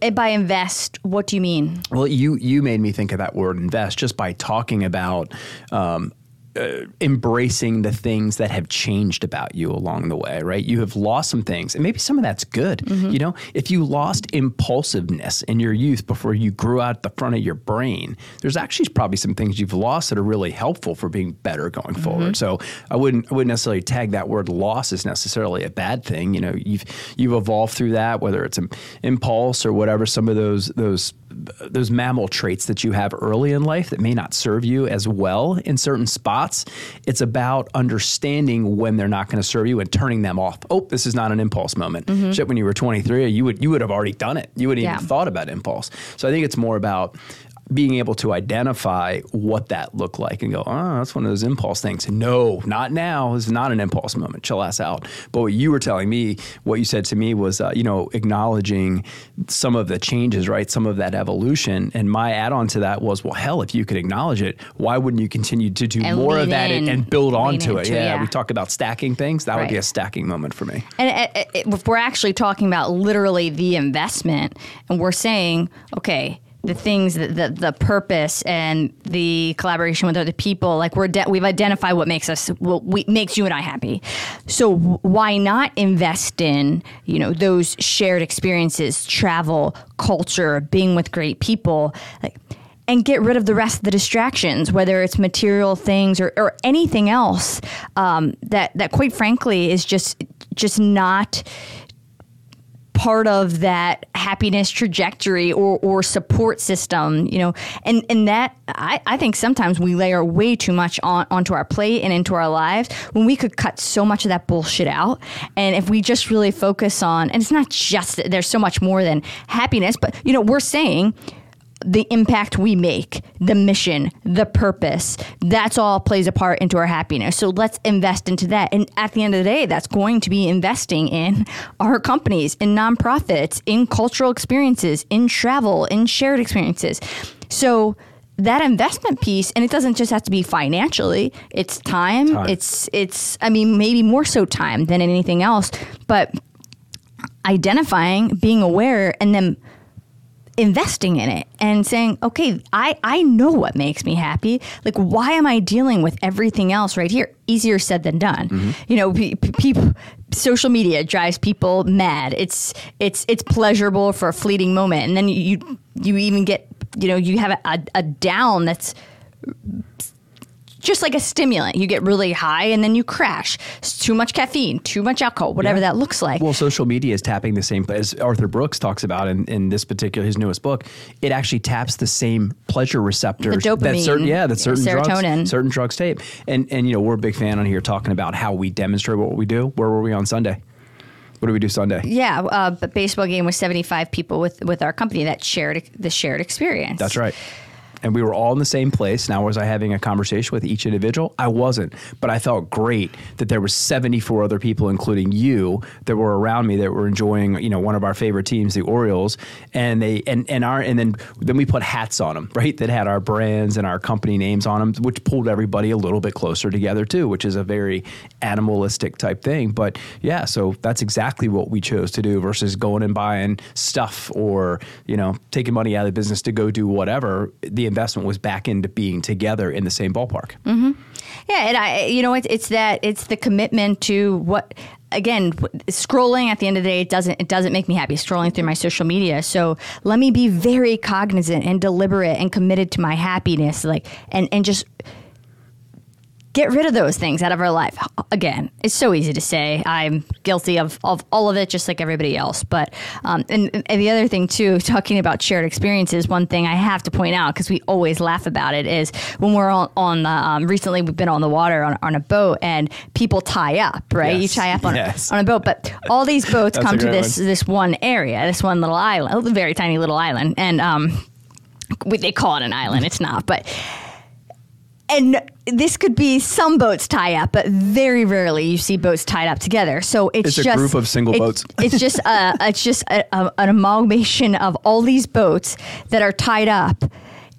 And by invest, what do you mean? Well, you, you made me think of that word invest just by talking about, um, uh, embracing the things that have changed about you along the way, right? You have lost some things, and maybe some of that's good. Mm-hmm. You know, if you lost impulsiveness in your youth before you grew out the front of your brain, there's actually probably some things you've lost that are really helpful for being better going mm-hmm. forward. So I wouldn't I wouldn't necessarily tag that word loss as necessarily a bad thing. You know, you've you've evolved through that, whether it's an impulse or whatever. Some of those those those mammal traits that you have early in life that may not serve you as well in certain spots. It's about understanding when they're not going to serve you and turning them off. Oh, this is not an impulse moment. Mm-hmm. Shit, when you were 23, you would you would have already done it. You wouldn't yeah. even thought about impulse. So I think it's more about being able to identify what that looked like and go, oh, that's one of those impulse things. No, not now. This is not an impulse moment. Chill ass out. But what you were telling me, what you said to me was, uh, you know, acknowledging some of the changes, right? Some of that evolution. And my add on to that was, well, hell, if you could acknowledge it, why wouldn't you continue to do and more of that in, and, build onto it? Yeah, yeah, we talk about stacking things. That right. would be a stacking moment for me. And uh, uh, if we're actually talking about literally the investment, and we're saying, okay, the things that the, the purpose and the collaboration with other people like we're de- we've identified what makes us what we, makes you and I happy. So why not invest in you know those shared experiences travel culture being with great people like and get rid of the rest of the distractions, whether it's material things or, or anything else um, that that quite frankly is just just not part of that happiness trajectory or, or support system, you know, and, and that I, I think sometimes we layer way too much on, onto our plate and into our lives when we could cut so much of that bullshit out. And if we just really focus on, and it's not just, there's so much more than happiness, but, you know, we're saying, the impact we make, the mission, the purpose, that's all plays a part into our happiness. So let's invest into that. And at the end of the day, that's going to be investing in our companies, in nonprofits, in cultural experiences, in travel, in shared experiences. So that investment piece and it doesn't just have to be financially it's time, time. it's it's i mean maybe more so time than anything else but identifying being aware and then investing in it and saying, okay, I, I know what makes me happy. Like, why am I dealing with everything else right here? Easier said than done. Mm-hmm. You know, people, social media drives people mad. It's, it's, it's pleasurable for a fleeting moment. And then you, you even get, you know, you have a, a down that's just like a stimulant. You get really high and then you crash. It's too much caffeine, too much alcohol, whatever yeah. that looks like. Well, social media is tapping the same, as Arthur Brooks talks about in, in this particular, his newest book, it actually taps the same pleasure receptors. The dopamine. That certain, yeah, that certain serotonin. drugs, certain drugs tape. And, and, you know, we're a big fan on here talking about how we demonstrate what we do. Where were we on Sunday? What do we do Sunday? Yeah, uh, baseball game with 75 people with, with our company that shared the shared experience. That's right and we were all in the same place. Now, was I having a conversation with each individual? I wasn't, but I felt great that there were 74 other people, including you, that were around me that were enjoying, you know, one of our favorite teams, the Orioles, and they and and our and then then we put hats on them, right? That had our brands and our company names on them, which pulled everybody a little bit closer together too, which is a very animalistic type thing. But yeah, so that's exactly what we chose to do versus going and buying stuff or you know taking money out of the business to go do whatever. The investment was back into being together in the same ballpark. Mm-hmm. Yeah, and I, you know, it's, it's that it's the commitment to what again scrolling at the end of the day it doesn't it doesn't make me happy scrolling through my social media so let me be very cognizant and deliberate and committed to my happiness like and and just get rid of those things out of our life. Again, it's so easy to say. I'm guilty of, of all of it, just like everybody else. But um, and, and the other thing too, talking about shared experiences, one thing I have to point out because we always laugh about it is when we're on, on the um, recently we've been on the water on, on a boat and people tie up, right? Yes. You tie up on, Yes. on a boat, but all these boats come to this one. this one area, this one little island, a very tiny little island, and um, we, they call it an island. It's not, but and this could be some boats tie up, but very rarely you see boats tied up together. So it's, It's a group of single it- boats. it's just uh, a, it's just a, a, an amalgamation of all these boats that are tied up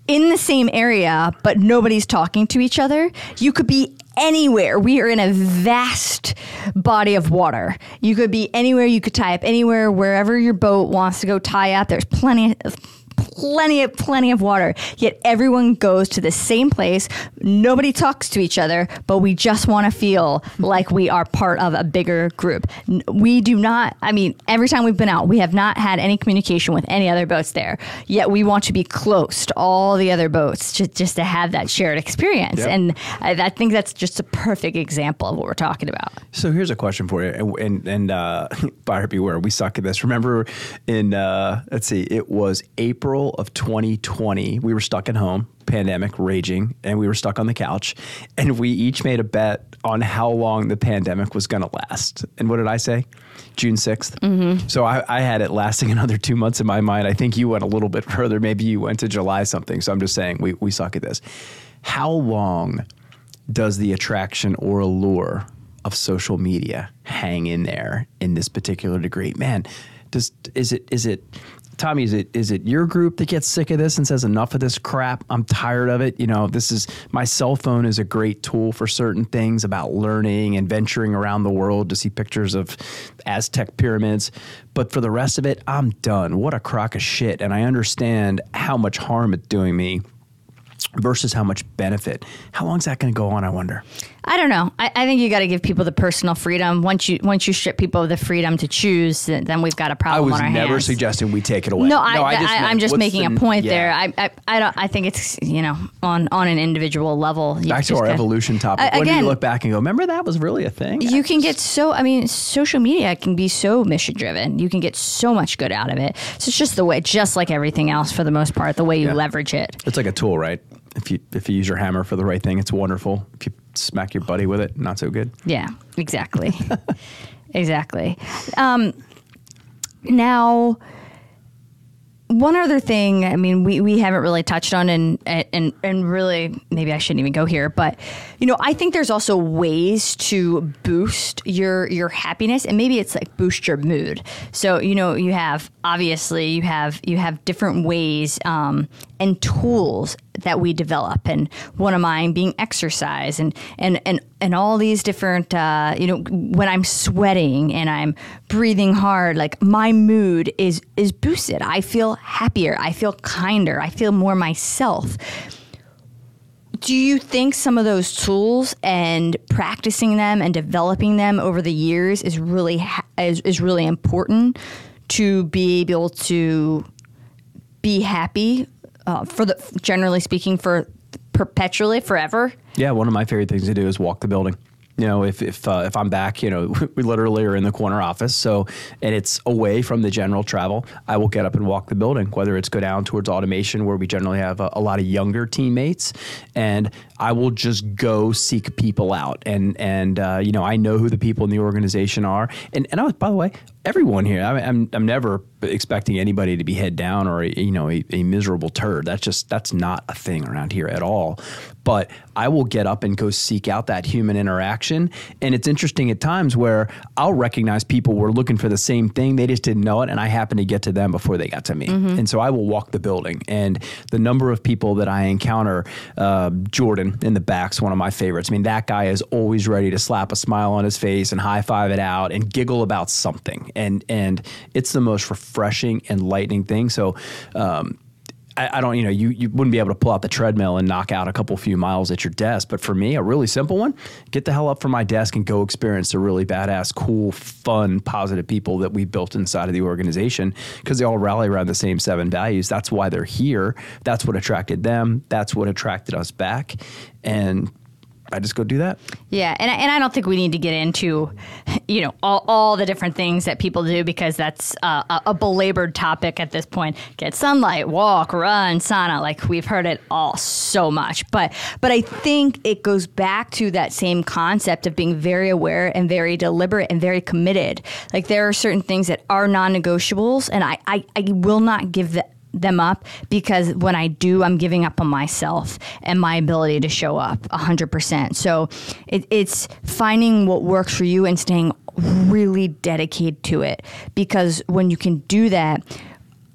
in the same area, but nobody's talking to each other. You could be anywhere. We are in a vast body of water. You could be anywhere. You could tie up anywhere, wherever your boat wants to go tie up. There's plenty of plenty of plenty of water. Yet everyone goes to the same place. Nobody talks to each other but we just want to feel like we are part of a bigger group. We do not i mean every time we've been out we have not had any communication with any other boats there. Yet we want to be close to all the other boats just, just to have that shared experience. Yep. and I, I think that's just a perfect example of what we're talking about. So here's a question for you, and and, and uh, buyer beware, we suck at this. Remember, in uh, let's see, it was April of 2020. We were stuck at home, pandemic raging, and we were stuck on the couch, and we each made a bet on how long the pandemic was going to last. And what did I say? June 6th. Mm-hmm. So I, I had it lasting another two months in my mind. I think you went a little bit further. Maybe you went to July something. So I'm just saying we we suck at this. How long? does the attraction or allure of social media hang in there in this particular degree? Man, does is it is it Tommy, is it is it your group that gets sick of this and says enough of this crap? I'm tired of it. You know, this is my cell phone is a great tool for certain things about learning and venturing around the world to see pictures of Aztec pyramids. But for the rest of it, I'm done. What a crock of shit. And I understand how much harm it's doing me versus how much benefit. How long is that going to go on? I wonder. I don't know. I, I think you got to give people the personal freedom. Once you once you strip people of the freedom to choose, then, we've got a problem I was on our never hands. suggesting we take it away. No, I, I, meant, I'm just making the- a point yeah. there. I, I, I don't. I think it's you know on on an individual level. Back to our gotta- evolution topic. I- when do again- you look back and go, remember that was really a thing? You can get so. I mean, social media can be so mission driven. You can get so much good out of it. So it's just the way, just like everything else, for the most part, the way you Yeah. leverage it. It's like a tool, right? If you if you use your hammer for the right thing, it's wonderful. If you smack your buddy with it, not so good. Yeah, exactly. exactly. Um, now, one other thing, I mean, we, we haven't really touched on, and, and and really, maybe I shouldn't even go here, but you know, I think there's also ways to boost your your happiness, and maybe it's like boost your mood. So you know, you have obviously you have you have different ways um, and tools that we develop, and one of mine being exercise, and and and and all these different, uh, you know, when I'm sweating and I'm breathing hard, like my mood is is boosted. I feel happier. I feel kinder. I feel more myself. Do you think some of those tools and practicing them and developing them over the years is really ha- is, is really important to be able to be happy uh, for the generally speaking for perpetually forever? Yeah, one of my favorite things to do is walk the building. You know, if if uh, if I'm back, you know, we literally are in the corner office, so and it's away from the general travel. I will get up and walk the building, whether it's go down towards automation, where we generally have a, a lot of younger teammates, and I will just go seek people out, and and uh, you know, I know who the people in the organization are, and and I was, by the way, everyone here. I, I'm I'm never expecting anybody to be head down or a, you know a, a miserable turd. That's just that's not a thing around here at all. But I will get up and go seek out that human interaction, and it's interesting at times where I'll recognize people were looking for the same thing. They just didn't know it, and I happen to get to them before they got to me. And so I will walk the building, and the number of people that I encounter, uh, Jordan in the back's one of my favorites. I mean, that guy is always ready to slap a smile on his face and high five it out and giggle about something, and and it's the most refreshing and lightening thing. So. Um, I, I don't, you know, you, you wouldn't be able to pull out the treadmill and knock out a couple few miles at your desk. But for me, a really simple one, get the hell up from my desk and go experience the really badass, cool, fun, positive people that we built inside of the organization because they all rally around the same seven values. That's why they're here. That's what attracted them. That's what attracted us back. And I just go do that. Yeah, and I, and I don't think we need to get into, you know, all, all the different things that people do because that's a, a belabored topic at this point. Get sunlight, walk, run, sauna. Like we've heard it all so much, but but I think it goes back to that same concept of being very aware and very deliberate and very committed. Like there are certain things that are non-negotiables, and I I, I will not give that them up because when I do, I'm giving up on myself and my ability to show up 100%. So it, it's finding what works for you and staying really dedicated to it because when you can do that,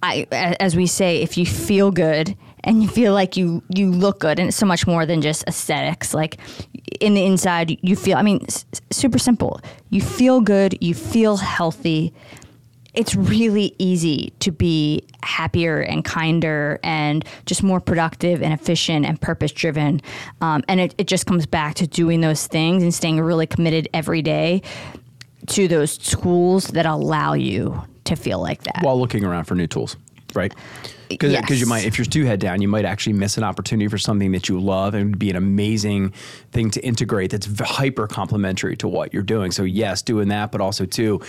I, as we say, if you feel good and you feel like you you look good, and it's so much more than just aesthetics. Like in the inside, you feel. I mean, super simple. You feel good. You feel healthy it's really easy to be happier and kinder and just more productive and efficient and purpose driven. Um, and it, it just comes back to doing those things and staying really committed every day to those tools that allow you to feel like that. While looking around for new tools, right? Because Yes. you might, if you're too head down, you might actually miss an opportunity for something that you love and would be an amazing thing to integrate that's hyper complementary to what you're doing. So yes, doing that, but also too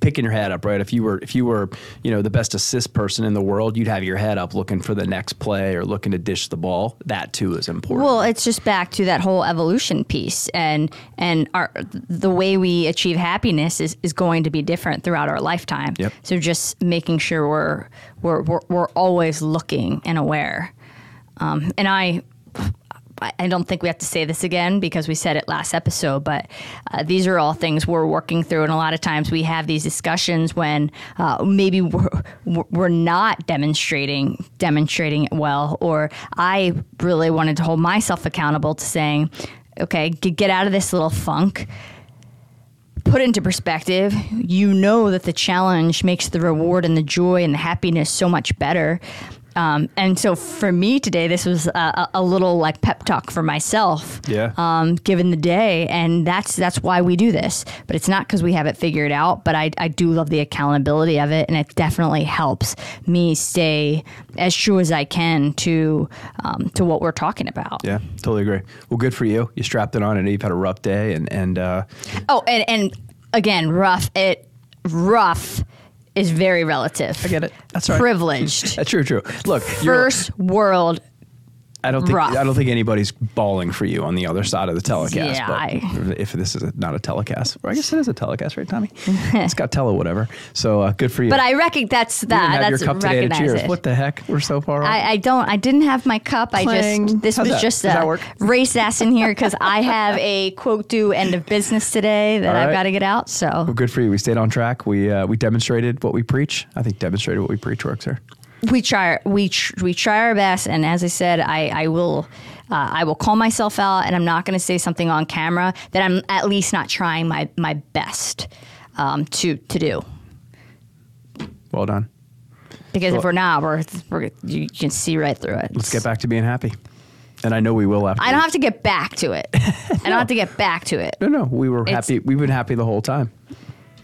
picking your head up, right? If you were if you were, you know, the best assist person in the world, you'd have your head up looking for the next play or looking to dish the ball. That too is important. Well, it's just back to that whole evolution piece, and and our the way we achieve happiness is, is going to be different throughout our lifetime. Yep. So just making sure we're we're we're, we're always looking and aware. Um, and I. I- don't think we have to say this again because we said it last episode, but uh, these are all things we're working through. And a lot of times we have these discussions when uh, maybe we're, we're not demonstrating demonstrating it well, or I really wanted to hold myself accountable to saying, okay, get out of this little funk put into perspective, you know that the challenge makes the reward and the joy and the happiness so much better. Um, and so for me today, this was a, a- little like pep talk for myself. Yeah. Um, given the day, and that's that's why we do this. But it's not because we have it figured out. But I, I do love the accountability of it, and it definitely helps me stay as true as I can to um, to what we're talking about. yeah, totally agree. Well, good for you. You strapped it on. and you've had a rough day, and and uh, Oh, and and again, rough. It rough is very relative. I get it. That's right. Privileged. That's true. True. Look, you're, First world. I don't think rough. I don't think anybody's bawling for you on the other side of the telecast. Yeah, but I- if this is a, not a telecast, or I guess it is a telecast, right, Tommy? it's got tele whatever. So uh, good for you. But I reckon that's that. have That's your cup today to recognize cheers. it. What the heck? We're so far. I, I don't. I didn't have my cup. I just. This How's was that? just Does a race ass in here because I have a quote due end of business today that All I've got to get out. So well, good for you. We stayed on track. We uh, we demonstrated what we preach. I think demonstrated what we preach works here. We try we tr- we try our best and as i said i i will uh, i will call myself out and i'm not going to say something on camera that i'm at least not trying my my best um, to to do Well done. because if we're not we're, we're you can see right through it Let's get back to being happy. And I know we will after. i don't have to get back to it i don't have to get back to it No, no, we were It's- happy. We've been happy the whole time.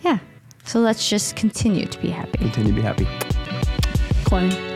yeah so let's just continue to be happy Continue to be happy. Clang.